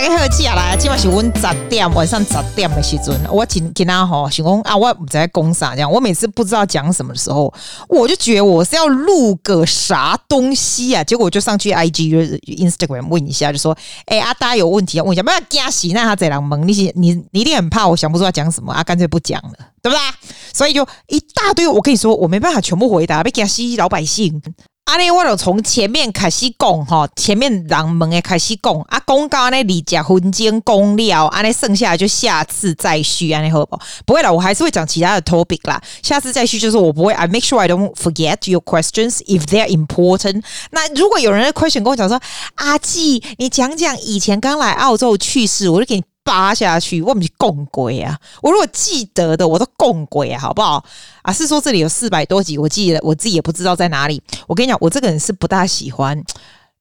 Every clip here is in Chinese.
大家好，接下来今晚是温十点晚上十点的时阵，我今今天吼想讲啊，我不在讲啥这样，我每次不知道讲什么的时候，我就觉得我是要录个啥东西啊，结果我就上去 IG Instagram 问一下，就说哎、欸、啊，大家有问题要问一下，不要惊喜，那他这样懵，你你你一定很怕我想不出要讲什么啊，干脆不讲了，对不对？所以就一大堆，我跟你说，我没办法全部回答，被惊喜老百姓。阿尼，我就从前面开始讲哈，前面人们诶开始讲啊，讲到那里二十分钟讲了，阿尼剩下就下次再续，阿尼好不？不会了，我还是会讲其他的 topic 啦。下次再续就是我不会，I make sure I don't forget your questions if they're important。那如果有人的 question 跟我讲说，阿纪，你讲讲以前刚来澳洲趣事，我就给你。扒下去，我们是共轨啊！我如果记得的，我都共轨啊，好不好？啊，是说这里有四百多集，我记得我自己也不知道在哪里。我跟你讲，我这个人是不大喜欢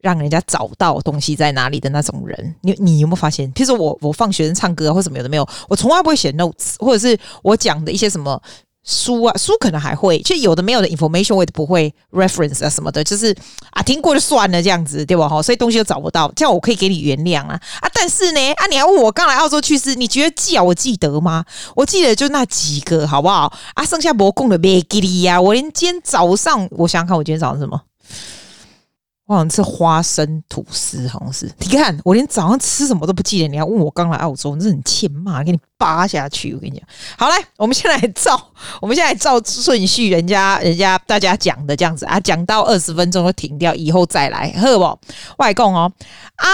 让人家找到东西在哪里的那种人。你你有没有发现？譬如说我我放学生唱歌或什么有的没有，我从来不会写 notes，或者是我讲的一些什么。书啊，书可能还会，就有的没有的 information 我也不会 reference 啊什么的，就是啊听过就算了这样子，对吧？哈，所以东西都找不到，这样我可以给你原谅啊啊！但是呢，啊，你还问我刚来澳洲去世，你觉得记啊？我记得吗？我记得就那几个，好不好？啊，剩下没供的别给你呀！我连今天早上，我想想看，我今天早上什么？我好像吃花生吐司，好像是。你看，我连早上吃什么都不记得，你还问我刚来澳洲，你真很欠骂，给你扒下去。我跟你讲，好来，我们先来照，我们先来照顺序，人家人家大家讲的这样子啊，讲到二十分钟就停掉，以后再来，好不？外公哦啊，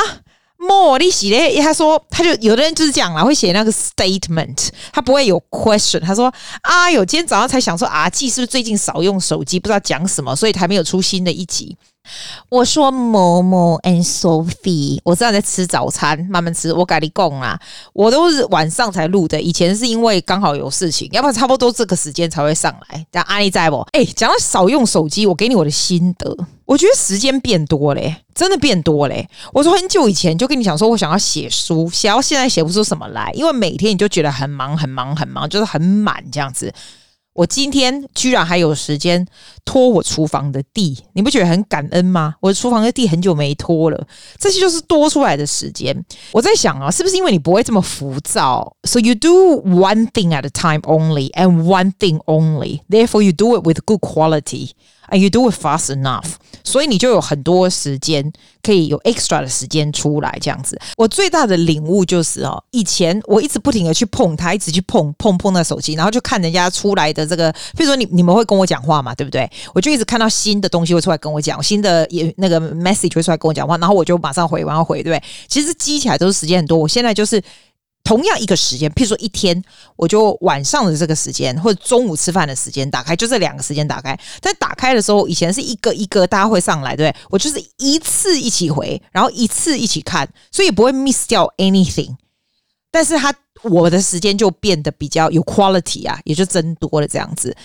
莫利喜嘞，他说他就有的人就是这样啦，会写那个 statement，他不会有 question。他说啊，有今天早上才想说啊，季是不是最近少用手机，不知道讲什么，所以才没有出新的一集。我说某某 and Sophie，我知道在吃早餐，慢慢吃。我跟你讲啦，我都是晚上才录的。以前是因为刚好有事情，要不然差不多这个时间才会上来。但阿丽在不？哎，讲到少用手机，我给你我的心得。我觉得时间变多嘞，真的变多嘞。我说很久以前就跟你讲说，我想要写书，写到现在写不出什么来，因为每天你就觉得很忙很忙很忙，就是很满这样子。我今天居然还有时间拖我厨房的地，你不觉得很感恩吗？我的厨房的地很久没拖了，这些就是多出来的时间。我在想啊，是不是因为你不会这么浮躁？So you do one thing at a time only and one thing only. Therefore, you do it with good quality. And you do it fast enough，所以你就有很多时间可以有 extra 的时间出来这样子。我最大的领悟就是哦，以前我一直不停的去碰它，一直去碰碰碰那手机，然后就看人家出来的这个，比如说你你们会跟我讲话嘛，对不对？我就一直看到新的东西会出来跟我讲，新的也那个 message 会出来跟我讲话，然后我就马上回，马上回，对不对？其实积起来都是时间很多。我现在就是。同样一个时间，譬如说一天，我就晚上的这个时间，或者中午吃饭的时间打开，就这两个时间打开。但打开的时候，以前是一个一个大家会上来，对？我就是一次一起回，然后一次一起看，所以不会 miss 掉 anything。但是它我的时间就变得比较有 quality 啊，也就增多了这样子。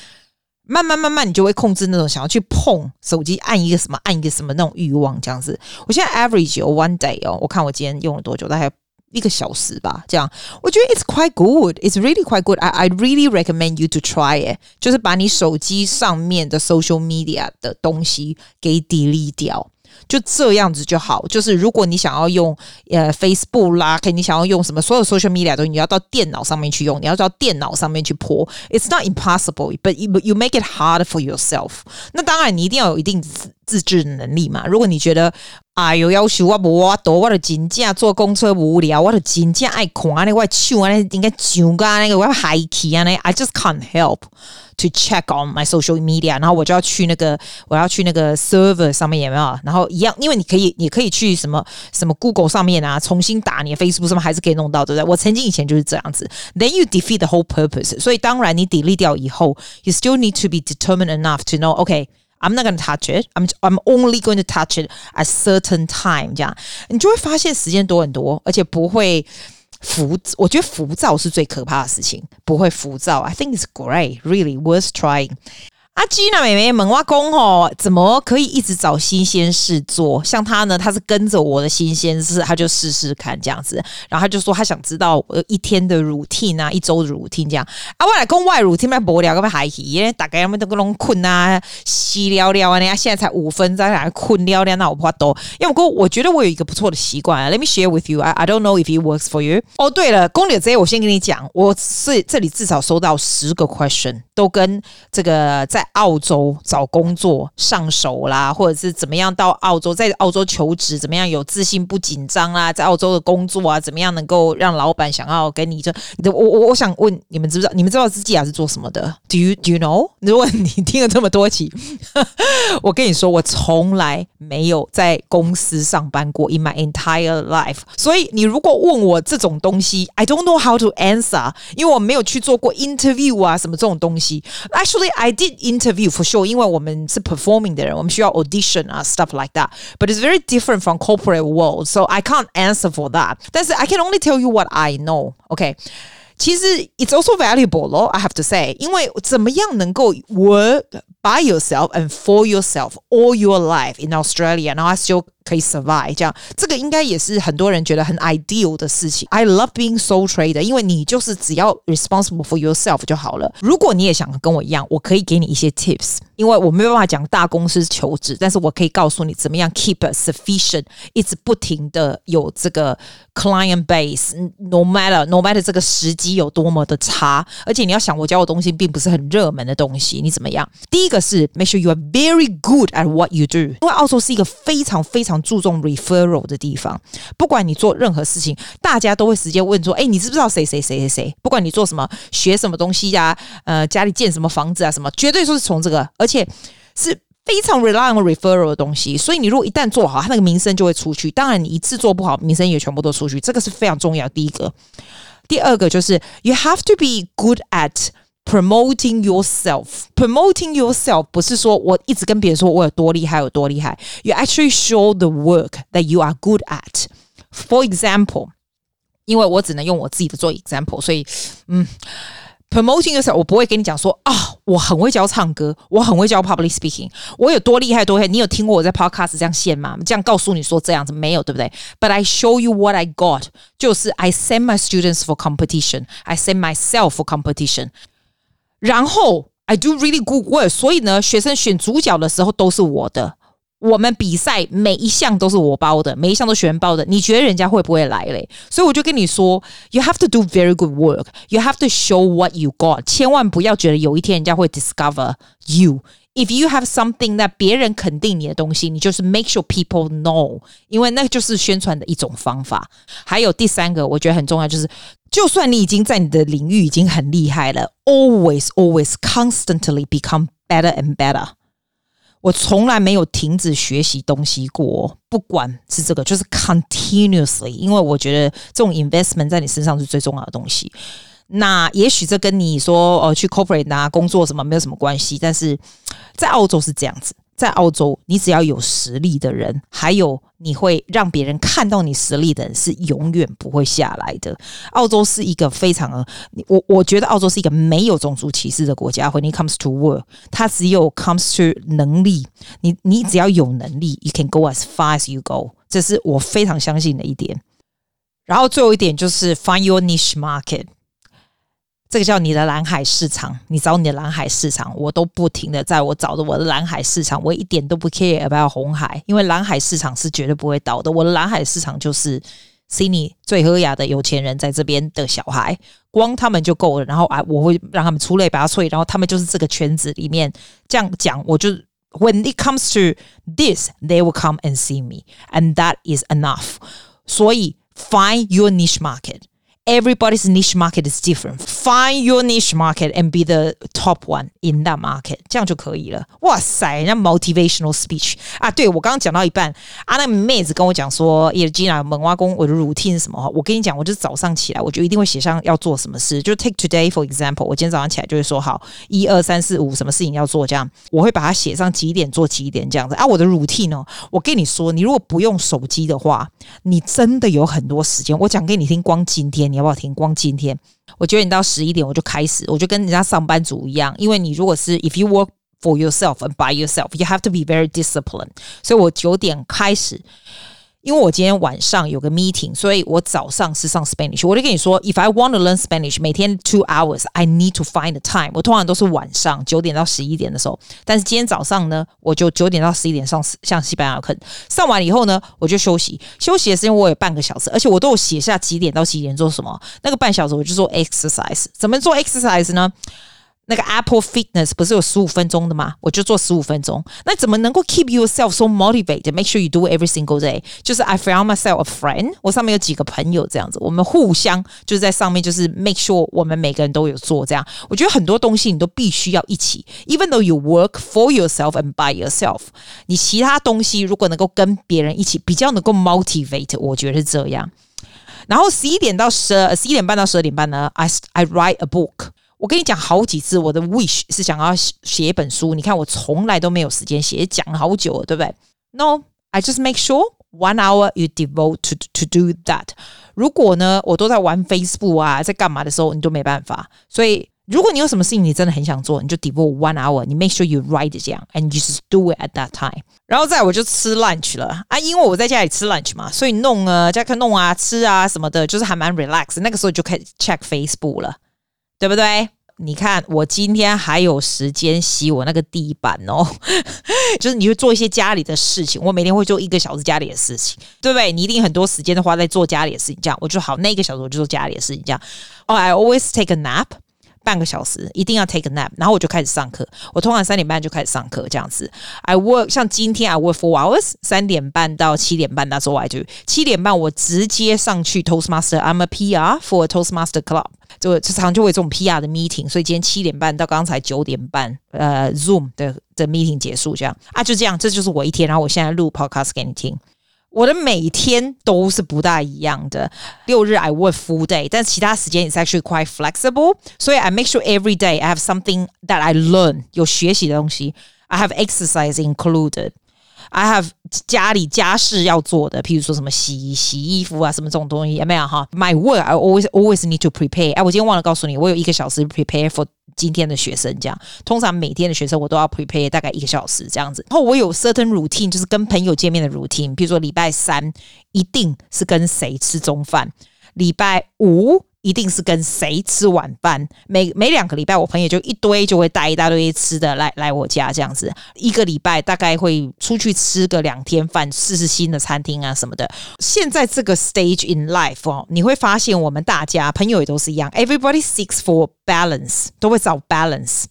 慢慢慢慢，你就会控制那种想要去碰手机，按一个什么，按一个什么那种欲望这样子。我现在 average 有 one day 哦，我看我今天用了多久，大概。一个小时吧，这样我觉得 it's quite good, it's really quite good. I I really recommend you to try it. 就是把你手机上面的 social media 的东西给 delete 掉。就这样子就好。就是如果你想要用呃 Facebook 啦，可以你想要用什么所有 social media 都，你要到电脑上面去用，你要到电脑上面去播。It's not impossible, but you you make it hard for yourself。那当然，你一定要有一定 自制能力嘛。如果你觉得哎呦，要求我无法度，我的真正坐公车无聊，我的真正爱看那个手啊，应该上个那个我要嗨起啊，那 I just can't help to check on my social media。然后我就要去那个，我要去那个 server 上面有没有？然后一样，因为你可以，你可以去什么什么 Google 上面啊，重新打你的 Facebook 上面还是可以弄到，对不对？我曾经以前就是这样子。Then you defeat the whole purpose。所以当然你 delete 掉以后，you still need to be determined enough to know OK。I'm not going to touch it. I'm I'm only going to touch it at certain time. 这样你就会发现时间多很多，而且不会浮。我觉得浮躁是最可怕的事情，不会浮躁。I think it's great, really worth trying. 阿基娜妹妹门挖工哦，怎么可以一直找新鲜事做？像他呢，他是跟着我的新鲜事，他就试试看这样子。然后他就说他想知道呃一天的 routine 啊，一周的 routine 这样。啊，我来跟外 routine 来无聊，个要嗨起，因为大概他们都个拢困啊，稀聊聊啊，人家现在才五分，在那困聊聊，那我不怕多。因为我觉得我有一个不错的习惯啊，Let me share with you. I I don't know if it works for you. 哦，对了，公牛这些我先跟你讲，我是这里至少收到十个 question，都跟这个在。澳洲找工作上手啦，或者是怎么样到澳洲，在澳洲求职怎么样有自信不紧张啦，在澳洲的工作啊，怎么样能够让老板想要跟你这？我我我想问你们知不知道？你们知道自己啊是做什么的？Do you do you know？如果你听了这么多期，我跟你说，我从来没有在公司上班过，in my entire life。所以你如果问我这种东西，I don't know how to answer，因为我没有去做过 interview 啊，什么这种东西。Actually, I did in interview for sure，因为我们是 performing 的人，我们需要 audition 啊，stuff like that。But it's very different from corporate world, so I can't answer for that。但是 I can only tell you what I know。OK，其实 it's also valuable 咯，I have to say，因为怎么样能够 work by yourself and for yourself all your life in Australia，然后 I still 可以 survive 这样，这个应该也是很多人觉得很 ideal 的事情。I love being sole trader，因为你就是只要 responsible for yourself 就好了。如果你也想跟我一样，我可以给你一些 tips，因为我没有办法讲大公司求职，但是我可以告诉你怎么样 keep a sufficient，一直不停的有这个 client base，no matter no matter 这个时机有多么的差，而且你要想，我教的东西并不是很热门的东西，你怎么样？第一 个是 make sure you are very good at what you do，因为澳洲是一个非常非常注重 referral 的地方，不管你做任何事情，大家都会直接问说：“哎，你知不知道谁谁谁谁谁？”不管你做什么，学什么东西呀、呃，家里建什么房子啊，什么，绝对说是从这个，而且是非常 rely on referral 的东西。所以你如果一旦做好，它那个名声就会出去。当然，你一次做不好，名声也全部都出去。这个是非常重要。第一个，第二个就是 you have to be good at。Promoting yourself, promoting yourself 不是说我一直跟别人说我有多厉害，有多厉害。You actually show the work that you are good at. For example，因为我只能用我自己的做 example，所以嗯，promoting yourself 我不会跟你讲说啊，我很会教唱歌，我很会教 public speaking，我有多厉害多厉害。你有听过我在 podcast 这样献吗？这样告诉你说这样子没有，对不对？But I show you what I got，就是 I send my students for competition, I send myself for competition。 然后 I do really good work，所以呢，学生选主角的时候都是我的。我们比赛每一项都是我包的，每一项都学员包的。你觉得人家会不会来嘞？所以我就跟你说，You have to do very good work. You have to show what you got. 千万不要觉得有一天人家会 discover you. If you have something that 别人肯定你的东西，你就是 make sure people know，因为那就是宣传的一种方法。还有第三个，我觉得很重要，就是。就算你已经在你的领域已经很厉害了，always always constantly become better and better。我从来没有停止学习东西过，不管是这个，就是 continuously。因为我觉得这种 investment 在你身上是最重要的东西。那也许这跟你说呃去 corporate 啊工作什么没有什么关系，但是在澳洲是这样子。在澳洲，你只要有实力的人，还有你会让别人看到你实力的人，是永远不会下来的。澳洲是一个非常，我我觉得澳洲是一个没有种族歧视的国家。When it comes to work，它只有 comes to 能力。你你只要有能力，you can go as far as you go。这是我非常相信的一点。然后最后一点就是 find your niche market。这个叫你的蓝海市场，你找你的蓝海市场，我都不停的在我找着我的蓝海市场，我一点都不 care about 红海，因为蓝海市场是绝对不会倒的。我的蓝海市场就是悉尼最和雅的有钱人在这边的小孩，光他们就够了。然后啊，我会让他们出类拔萃，然后他们就是这个圈子里面这样讲，我就 When it comes to this, they will come and see me, and that is enough。所以 find your niche market。Everybody's niche market is different. Find your niche market and be the top one in that market，这样就可以了。哇塞，人家 motivational speech 啊！对，我刚刚讲到一半，啊，那妹子跟我讲说，耶吉娜门挖工，我的 routine 是什么？我跟你讲，我就是早上起来，我就一定会写上要做什么事。就 take today for example，我今天早上起来就会说好，一二三四五，什么事情要做，这样我会把它写上几点做几点这样子啊。我的 routine 哦，我跟你说，你如果不用手机的话，你真的有很多时间。我讲给你听，光今天你。要不要听？光今天，我九点到十一点我就开始，我就跟人家上班族一样。因为你如果是 if you work for yourself and by yourself. You have to be very disciplined. 所以我九点开始。因为我今天晚上有个 meeting，所以我早上是上 Spanish。我就跟你说，if I want to learn Spanish，每天 two hours，I need to find the time。我通常都是晚上九点到十一点的时候，但是今天早上呢，我就九点到十一点上上西班牙课。上完以后呢，我就休息。休息的时间我有半个小时，而且我都有写下几点到几点做什么。那个半小时我就做 exercise。怎么做 exercise 呢？那个 Apple Fitness 不是有十五分钟的吗？我就做十五分钟。那怎么能够 keep yourself so motivated? Make sure you do every single day. 就是 I found myself a friend，我上面有几个朋友这样子，我们互相就是在上面就是 make sure 我们每个人都有做这样。我觉得很多东西你都必须要一起，even though you work for yourself and by yourself，你其他东西如果能够跟别人一起，比较能够 motivate，我觉得是这样。然后十一点到十二，十一点半到十二点半呢，I I write a book。 我跟你讲好几次，我的 wish 是想要写一本书。你看，我从来都没有时间写，讲了好久了，对不对？No, I just make sure one hour you devote to to do that。如果呢，我都在玩 Facebook 啊，在干嘛的时候，你都没办法。所以，如果你有什么事情你真的很想做，你就 devote one hour，你 make sure you write 这样，and you just do it at that time。然后再我就吃 lunch 了啊，因为我在家里吃 lunch 嘛，所以弄啊，在看弄啊，吃啊什么的，就是还蛮 relax。那个时候就开始 check Facebook 了。对不对？你看，我今天还有时间洗我那个地板哦，就是你会做一些家里的事情。我每天会做一个小时家里的事情，对不对？你一定很多时间都花在做家里的事情，这样我就好。那一个小时我就做家里的事情，这样。Oh, I always take a nap，半个小时一定要 take a nap，然后我就开始上课。我通常三点半就开始上课，这样子。I work 像今天 I work for hours，三点半到七点半，那时候我就七点半我直接上去 Toastmaster。I'm a PR for Toastmaster Club。就常常就会这种 PR 的 meeting，所以今天七点半到刚才九点半，呃，Zoom 的的 meeting 结束这样啊，就这样，这就是我一天。然后我现在录 podcast 给你听，我的每天都是不大一样的。六日 I work full day，但其他时间 is actually quite flexible，所以 I make sure every day I have something that I learn 有学习的东西，I have exercise included。I have 家里家事要做的，譬如说什么洗洗衣服啊，什么这种东西有没有哈？My work I always always need to prepare。哎，我今天忘了告诉你，我有一个小时 prepare for 今天的学生，这样。通常每天的学生我都要 prepare 大概一个小时这样子。然后我有 certain routine，就是跟朋友见面的 routine。譬如说礼拜三一定是跟谁吃中饭，礼拜五。一定是跟谁吃晚饭？每每两个礼拜，我朋友就一堆就会带一大堆吃的来来我家，这样子。一个礼拜大概会出去吃个两天饭，试试新的餐厅啊什么的。现在这个 stage in life 哦，你会发现我们大家朋友也都是一样，everybody seeks for balance，都会找 balance。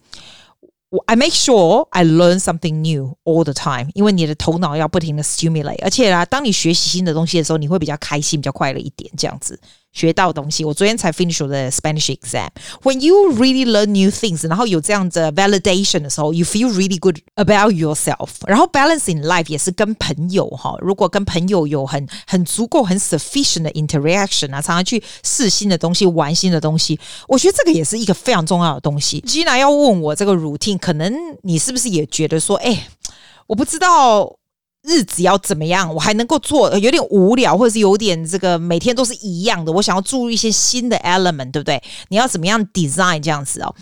I make sure I learn something new all the time，因为你的头脑要不停的 stimulate，而且啊，当你学习新的东西的时候，你会比较开心，比较快乐一点，这样子。学到东西，我昨天才 finish 我的 Spanish exam。When you really learn new things，然后有这样的 validation 的时候，you feel really good about yourself。然后 balancing life 也是跟朋友哈，如果跟朋友有很很足够很 sufficient 的 interaction 啊，常常去试新的东西，玩新的东西，我觉得这个也是一个非常重要的东西。Gina 要问我这个 routine，可能你是不是也觉得说，哎，我不知道。日子要怎么样？我还能够做，有点无聊，或者是有点这个每天都是一样的。我想要注入一些新的 element，对不对？你要怎么样 design 这样子哦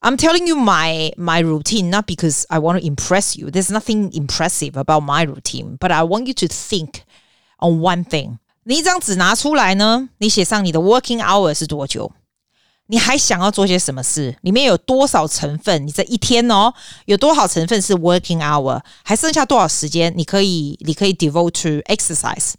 ？I'm telling you my my routine not because I want to impress you. There's nothing impressive about my routine, but I want you to think on one thing. 你一张纸拿出来呢，你写上你的 working hour 是多久？你还想要做些什么事？里面有多少成分？你这一天哦，有多少成分是 working hour？还剩下多少时间？你可以，你可以 devote to exercise。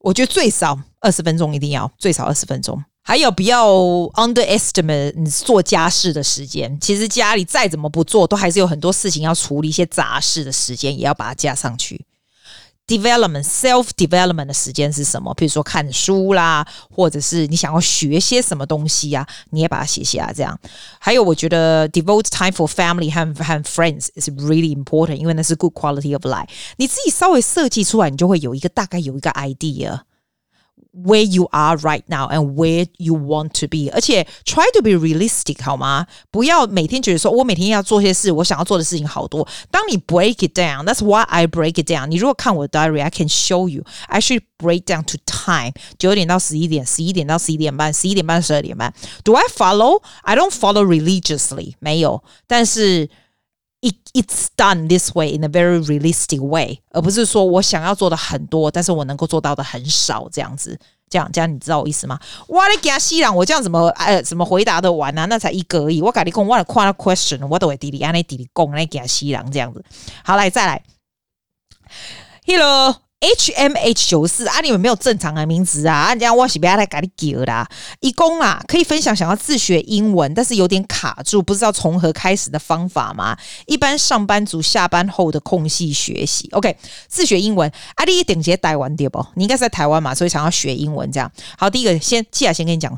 我觉得最少二十分钟一定要，最少二十分钟。还有不要 underestimate 你做家事的时间。其实家里再怎么不做，都还是有很多事情要处理，一些杂事的时间也要把它加上去。Development, self development 的时间是什么？比如说看书啦，或者是你想要学些什么东西啊，你也把它写下来。这样，还有我觉得 devote time for family 和和 friends is really important，因为那是 good quality of life。你自己稍微设计出来，你就会有一个大概有一个 idea。Where you are right now and where you want to be，而且 try to be realistic 好吗？不要每天觉得说我每天要做些事，我想要做的事情好多。当你 break it down，that's why I break it down。你如果看我的 diary，I can show you。I should break down to time，九点到十一点，十一点到十一点半，十一点半十二点半。Do I follow？I don't follow religiously，没有。但是 It's done this way in a very realistic way，而不是说我想要做的很多，但是我能够做到的很少这样子。这样这样，你知道我意思吗？哇，你给西朗，我这样怎么呃怎么回答的完呢？那才一个而已。我跟你讲，我的看 question，我都会滴滴安尼滴滴讲，来给西朗这样子。好，来再来，Hello。H M H 九四啊，你们没有正常的名字啊？啊，这样我是不要来给你叫的。一共啊，可以分享想要自学英文，但是有点卡住，不知道从何开始的方法吗？一般上班族下班后的空隙学习，OK，自学英文。啊，你顶级台湾对不？你应该是在台湾嘛，所以想要学英文这样。好，第一个先，接下来先跟你讲。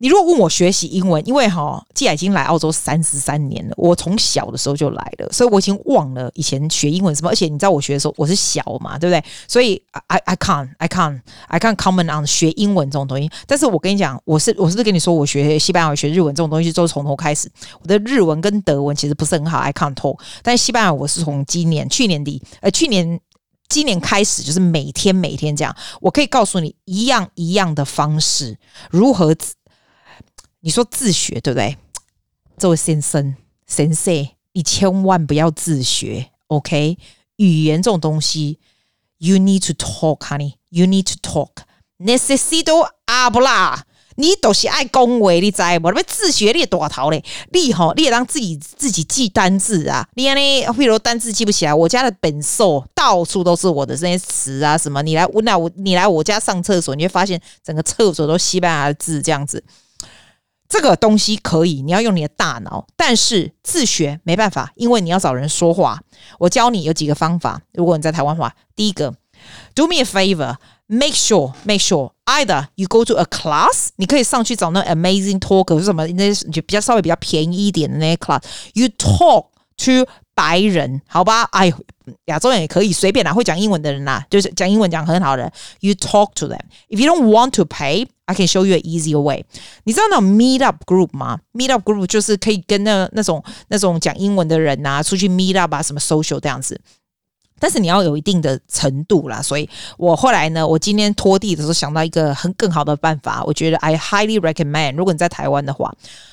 你如果问我学习英文，因为哈，既然已经来澳洲三十三年了，我从小的时候就来了，所以我已经忘了以前学英文什么。而且你知道我学的时候我是小嘛，对不对？所以 I I can't I can't I can't comment on 学英文这种东西。但是我跟你讲，我是我是跟你说，我学西班牙语、学日文这种东西都是从头开始。我的日文跟德文其实不是很好，I can't talk。但是西班牙我是从今年去年底呃去年今年开始，就是每天每天这样，我可以告诉你一样一样的方式如何。你说自学对不对？这位先生，先生，你千万不要自学，OK？语言这种东西，you need to talk，honey，you need to talk。necesito hablar，你都是爱恭维，你知不？你自学你多头嘞，你吼，你也当自己自己记单字啊。你看呢，比如单字记不起来，我家的本兽到处都是我的这些词啊，什么？你来问那我，你来我家上厕所，你会发现整个厕所都西班牙的字这样子。这个东西可以，你要用你的大脑，但是自学没办法，因为你要找人说话。我教你有几个方法。如果你在台湾话，第一个，do me a favor，make sure，make sure，either you go to a class，你可以上去找那 amazing talker，是什么那些就比较稍微比较便宜一点的那些 class，you talk to 白人，好吧？哎，亚洲人也可以随便啦，会讲英文的人呐，就是讲英文讲很好的人，you talk to them。If you don't want to pay。I can show you a easier way。你知道那种 meet up group 吗？meet up group 就是可以跟那那种那种讲英文的人啊出去 meet up 啊，什么 social 这样子。但是你要有一定的程度啦。所以我后来呢，我今天拖地的时候想到一个很更好的办法。我觉得 I highly recommend。如果你在台湾的话，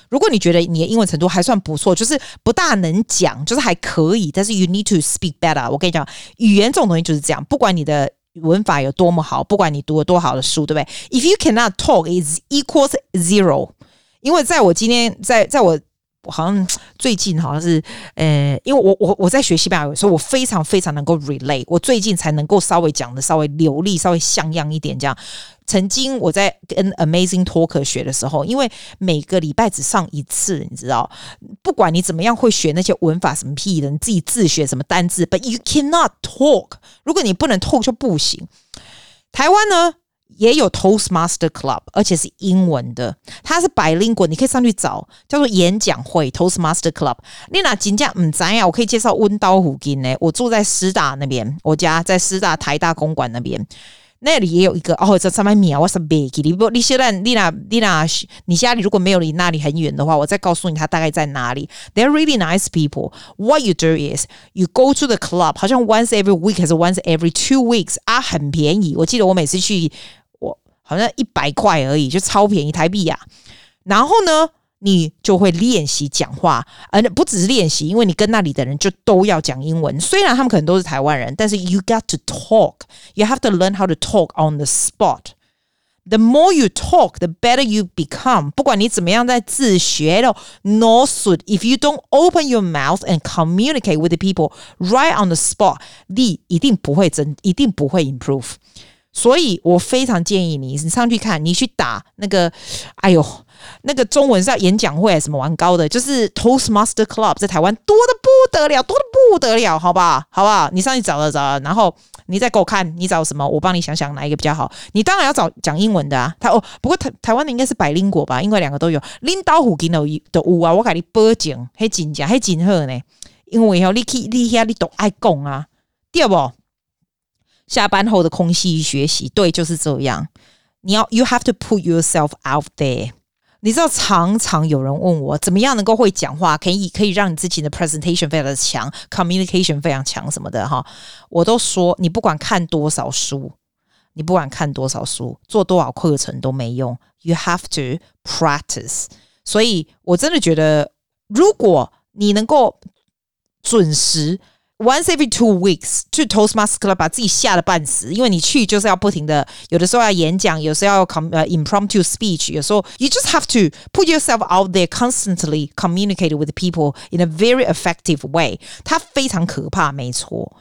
如果你觉得你的英文程度还算不错，就是不大能讲，就是还可以，但是 you need to speak better。我跟你讲，语言这种东西就是这样，不管你的。文法有多么好，不管你读了多好的书，对不对？If you cannot talk, is equals zero。因为在我今天，在在我。我好像最近好像是，呃，因为我我我在学西班牙语，所以我非常非常能够 relate。我最近才能够稍微讲的稍微流利，稍微像样一点这样。曾经我在跟 Amazing Talk 学的时候，因为每个礼拜只上一次，你知道，不管你怎么样会学那些文法什么屁的，你自己自学什么单字，But you cannot talk。如果你不能 talk 就不行。台湾呢？也有 Toastmaster Club，而且是英文的，它是百灵果你可以上去找，叫做演讲会 Toastmaster Club。你那金价唔知呀？我可以介绍温刀虎金呢。我住在师大那边，我家在师大台大公馆那边，那里也有一个哦，这上面秒我是别记，你不，你现在你那你那你家里如果没有离那里很远的话，我再告诉你它大概在哪里。They're really nice people. What you do is you go to the club，好像 once every week 还是 once every two weeks 啊，很便宜。我记得我每次去。我好像一百块而已，就超便宜台币呀。然后呢，你就会练习讲话，而不只是练习，因为你跟那里的人就都要讲英文。虽然他们可能都是台湾人，但是 you got to talk. You have to learn how to talk on the spot. The more you talk, the better you become. 不管你怎么样在自学的，no should. If you don't open your mouth and communicate with the people right on the spot，你一定不会增，一定不会 improve。所以我非常建议你，你上去看，你去打那个，哎呦，那个中文是要演讲会什么玩高的，就是 Toastmaster Club 在台湾多的不得了，多的不得了，好不好？好不好？你上去找了找，然后你再给我看，你找什么？我帮你想想哪一个比较好。你当然要找讲英文的啊。他哦，不过台台湾的应该是百灵果吧，因为两个都有。领导虎给的的有啊，我给你报警，还真假还真好呢。因为以后你去你遐你都爱讲啊，对不？下班后的空隙学习，对，就是这样。你要，you have to put yourself out there。你知道，常常有人问我，怎么样能够会讲话，可以可以让你自己的 presentation 非常的强，communication 非常强什么的哈。我都说，你不管看多少书，你不管看多少书，做多少课程都没用。You have to practice。所以我真的觉得，如果你能够。准时。Once every two weeks 去 Toastmaster Club 把自己吓得半死，因为你去就是要不停的，有的时候要演讲，有时候要 com 呃 impromptu speech，有时候 you just have to put yourself out there constantly communicate with people in a very effective way。它非常可怕，没错。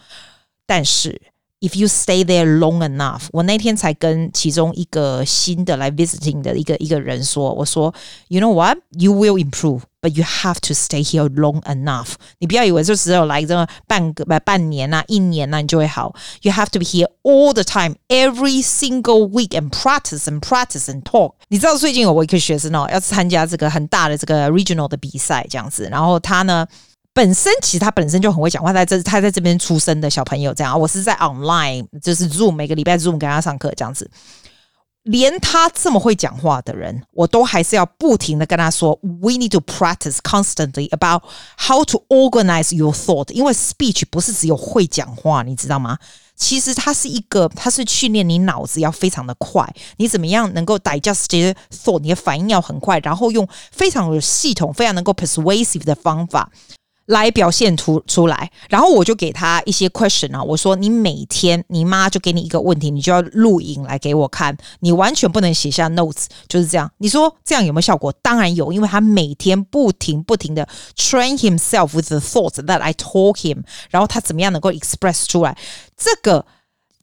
但是 if you stay there long enough，我那天才跟其中一个新的来 visiting 的一个一个人说，我说 you know what，you will improve。 But you have to stay here long enough。你不要以为就只有来这么半个、半年呐、啊、一年呐、啊，你就会好。You have to be here all the time, every single week, and practice and practice and talk。你知道最近有我一个学生哦，要参加这个很大的这个 regional 的比赛，这样子。然后他呢，本身其实他本身就很会讲话，在这他在这边出生的小朋友这样。我是在 online，就是 Zoom，每个礼拜 Zoom 给他上课这样子。连他这么会讲话的人，我都还是要不停的跟他说，We need to practice constantly about how to organize your thought。因为 speech 不是只有会讲话，你知道吗？其实它是一个，它是训练你脑子要非常的快，你怎么样能够 digest 这些 thought，你的反应要很快，然后用非常有系统、非常能够 persuasive 的方法。来表现出出来，然后我就给他一些 question 啊，我说你每天你妈就给你一个问题，你就要录影来给我看，你完全不能写下 notes，就是这样。你说这样有没有效果？当然有，因为他每天不停不停的 train himself with the thoughts that I talk him，然后他怎么样能够 express 出来，这个。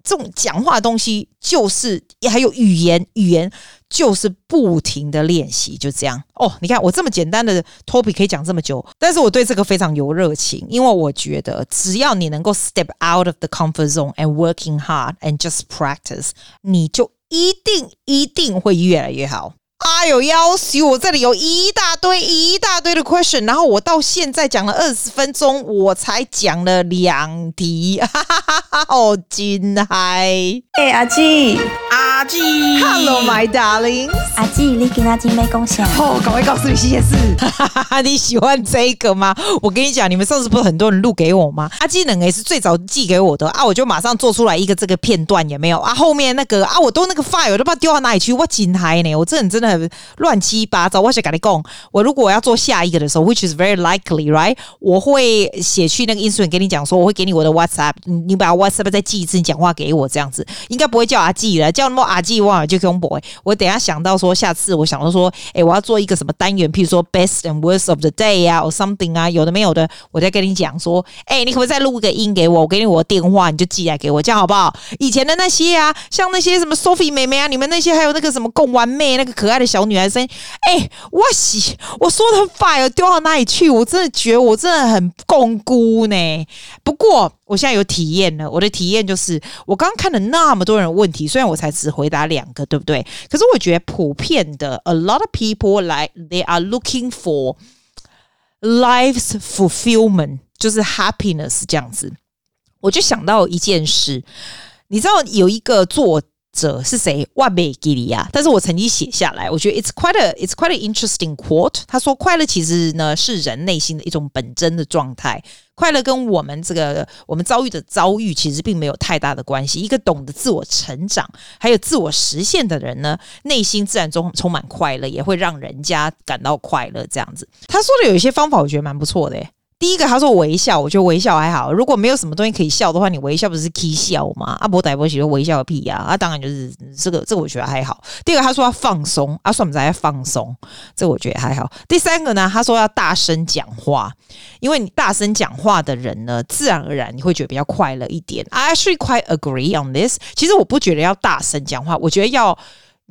这种讲话的东西，就是还有语言，语言就是不停的练习，就这样哦。你看我这么简单的 topic 可以讲这么久，但是我对这个非常有热情，因为我觉得只要你能够 step out of the comfort zone and working hard and just practice，你就一定一定会越来越好。哎呦，要死！我这里有一大堆一大堆的 question，然后我到现在讲了二十分钟，我才讲了两题，哈哈哈哈，好惊嗨！哎，阿基，阿基，Hello my darling，阿基，你给阿基没贡献？哦，赶快告诉你这件事，哈哈哈哈，你喜欢这个吗？我跟你讲，你们上次不是很多人录给我吗？阿基能也是最早寄给我的啊，我就马上做出来一个这个片段，也没有啊？后面那个啊，我都那个 file 我都不知道丢到哪里去，我惊嗨呢！我这人真的。乱七八糟，我想跟你讲，我如果要做下一个的时候，which is very likely, right？我会写去那个 Instagram 给你讲说，我会给你我的 WhatsApp，你把 WhatsApp 再记一次，你讲话给我这样子，应该不会叫阿季了，叫那么阿季忘了就恐怖。我等下想到说，下次我想到说，哎，我要做一个什么单元，譬如说 Best and Worst of the Day 啊，or something 啊，有的没有的，我再跟你讲说，哎，你可不可以再录个音给我？我给你我的电话，你就寄来给我，这样好不好？以前的那些啊，像那些什么 Sophie 妹妹啊，你们那些还有那个什么贡丸妹，那个可爱的小女孩。声音哎，我洗，我说的很快，丢到哪里去？我真的觉得我真的很共辜呢。不过我现在有体验了，我的体验就是，我刚刚看了那么多人问题，虽然我才只回答两个，对不对？可是我觉得普遍的，a lot of people like they are looking for life's fulfillment，就是 happiness 这样子。我就想到一件事，你知道有一个作。者是谁？瓦贝吉利亚。但是我曾经写下来，我觉得 it's quite a it's quite an interesting quote。他说，快乐其实呢是人内心的一种本真的状态。快乐跟我们这个我们遭遇的遭遇其实并没有太大的关系。一个懂得自我成长还有自我实现的人呢，内心自然中充满快乐，也会让人家感到快乐。这样子，他说的有一些方法，我觉得蛮不错的。第一个，他说微笑，我觉得微笑还好。如果没有什么东西可以笑的话，你微笑不是可以笑吗？阿伯戴波喜说微笑个屁呀！啊，当然就是这个，这个我觉得还好。第二个，他说要放松，啊，算不在放松，这个我觉得还好。第三个呢，他说要大声讲话，因为你大声讲话的人呢，自然而然你会觉得比较快乐一点。I actually quite agree on this。其实我不觉得要大声讲话，我觉得要。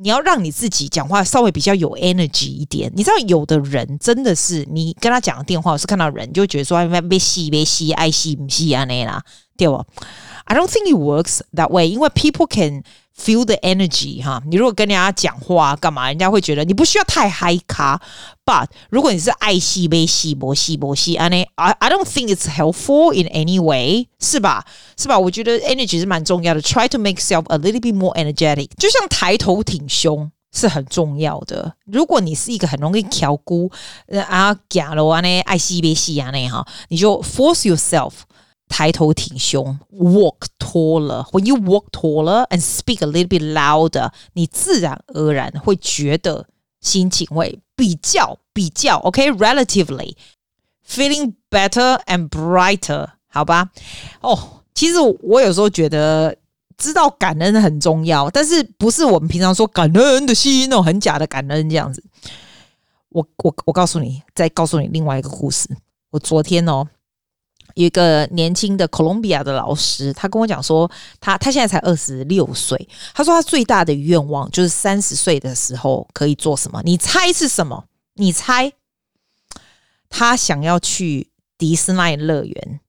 你要让你自己讲话稍微比较有 energy 一点。你知道，有的人真的是你跟他讲电话，是看到人就觉得说，别吸别吸，爱吸不吸啊那啦，对不？I don't think it works that way，因为 people can feel the energy 哈。你如果跟人家讲话干嘛，人家会觉得你不需要太嗨咖。But 如果你是爱戏被戏博戏博戏啊那，I I don't think it's helpful in any way，是吧？是吧？我觉得 energy 是蛮重要的。Try to make self a little bit more energetic，就像抬头挺胸是很重要的。如果你是一个很容易挑骨啊，假如啊那爱戏被戏啊那哈，你就 force yourself。抬头挺胸，walk taller。When you walk taller and speak a little bit louder，你自然而然会觉得心情会比较比较 OK，relatively feeling better and brighter，好吧？哦，其实我有时候觉得知道感恩很重要，但是不是我们平常说感恩的心那种很假的感恩这样子。我我我告诉你，再告诉你另外一个故事。我昨天哦。有一个年轻的哥伦比亚的老师，他跟我讲说，他他现在才二十六岁。他说他最大的愿望就是三十岁的时候可以做什么？你猜是什么？你猜？他想要去迪士尼乐园。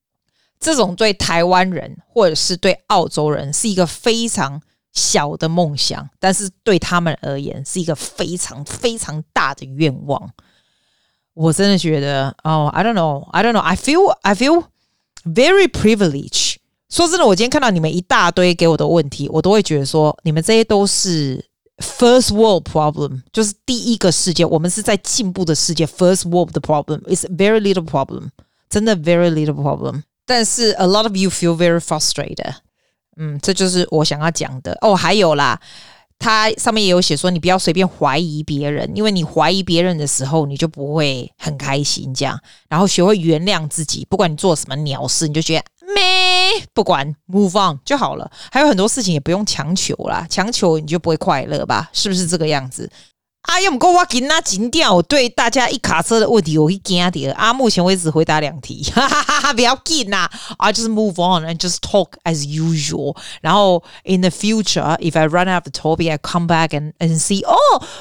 这种对台湾人或者是对澳洲人是一个非常小的梦想，但是对他们而言是一个非常非常大的愿望。我真的觉得，哦，I don't know，I don't know，I feel，I feel。Very privileged。说真的，我今天看到你们一大堆给我的问题，我都会觉得说，你们这些都是 first world problem，就是第一个世界，我们是在进步的世界。First world 的 problem is very little problem，真的 very little problem。但是 a lot of you feel very frustrated。嗯，这就是我想要讲的。哦，还有啦。他上面也有写说，你不要随便怀疑别人，因为你怀疑别人的时候，你就不会很开心。这样，然后学会原谅自己，不管你做什么鸟事，你就觉得没不管，move on 就好了。还有很多事情也不用强求啦，强求你就不会快乐吧？是不是这个样子？啊，要不够我今那今天我对大家一卡车的问题我会惊点啊，目前为止回答两题，哈哈哈哈，不要紧呐，I just move on and just talk as usual。然后 in the future if I run out of the topic I come back and and see 哦，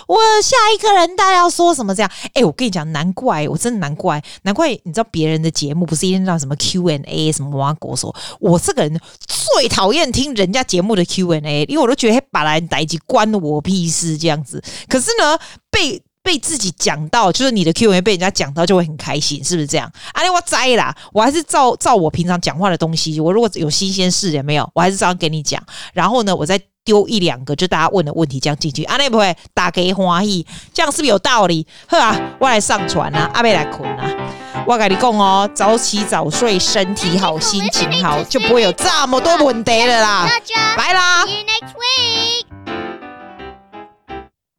我下一个人大家要说什么这样？哎，我跟你讲，难怪我真的难怪，难怪你知道别人的节目不是一天到什么 Q and A 什么挖国说，我这个人最讨厌听人家节目的 Q and A，因为我都觉得把来逮起关我屁事这样子。可是呢呢。被被自己讲到，就是你的 Q&A 被人家讲到，就会很开心，是不是这样？啊，我栽啦，我还是照照我平常讲话的东西，我如果有新鲜事也没有，我还是照样给你讲。然后呢，我再丢一两个，就大家问的问题，这样进去，啊，那不会打给欢喜，这样是不是有道理？呵啊，我来上传啊，阿妹来困啊，我跟你讲哦，早起早睡，身体好，心情好，就不会有这么多问题了啦，拜啦。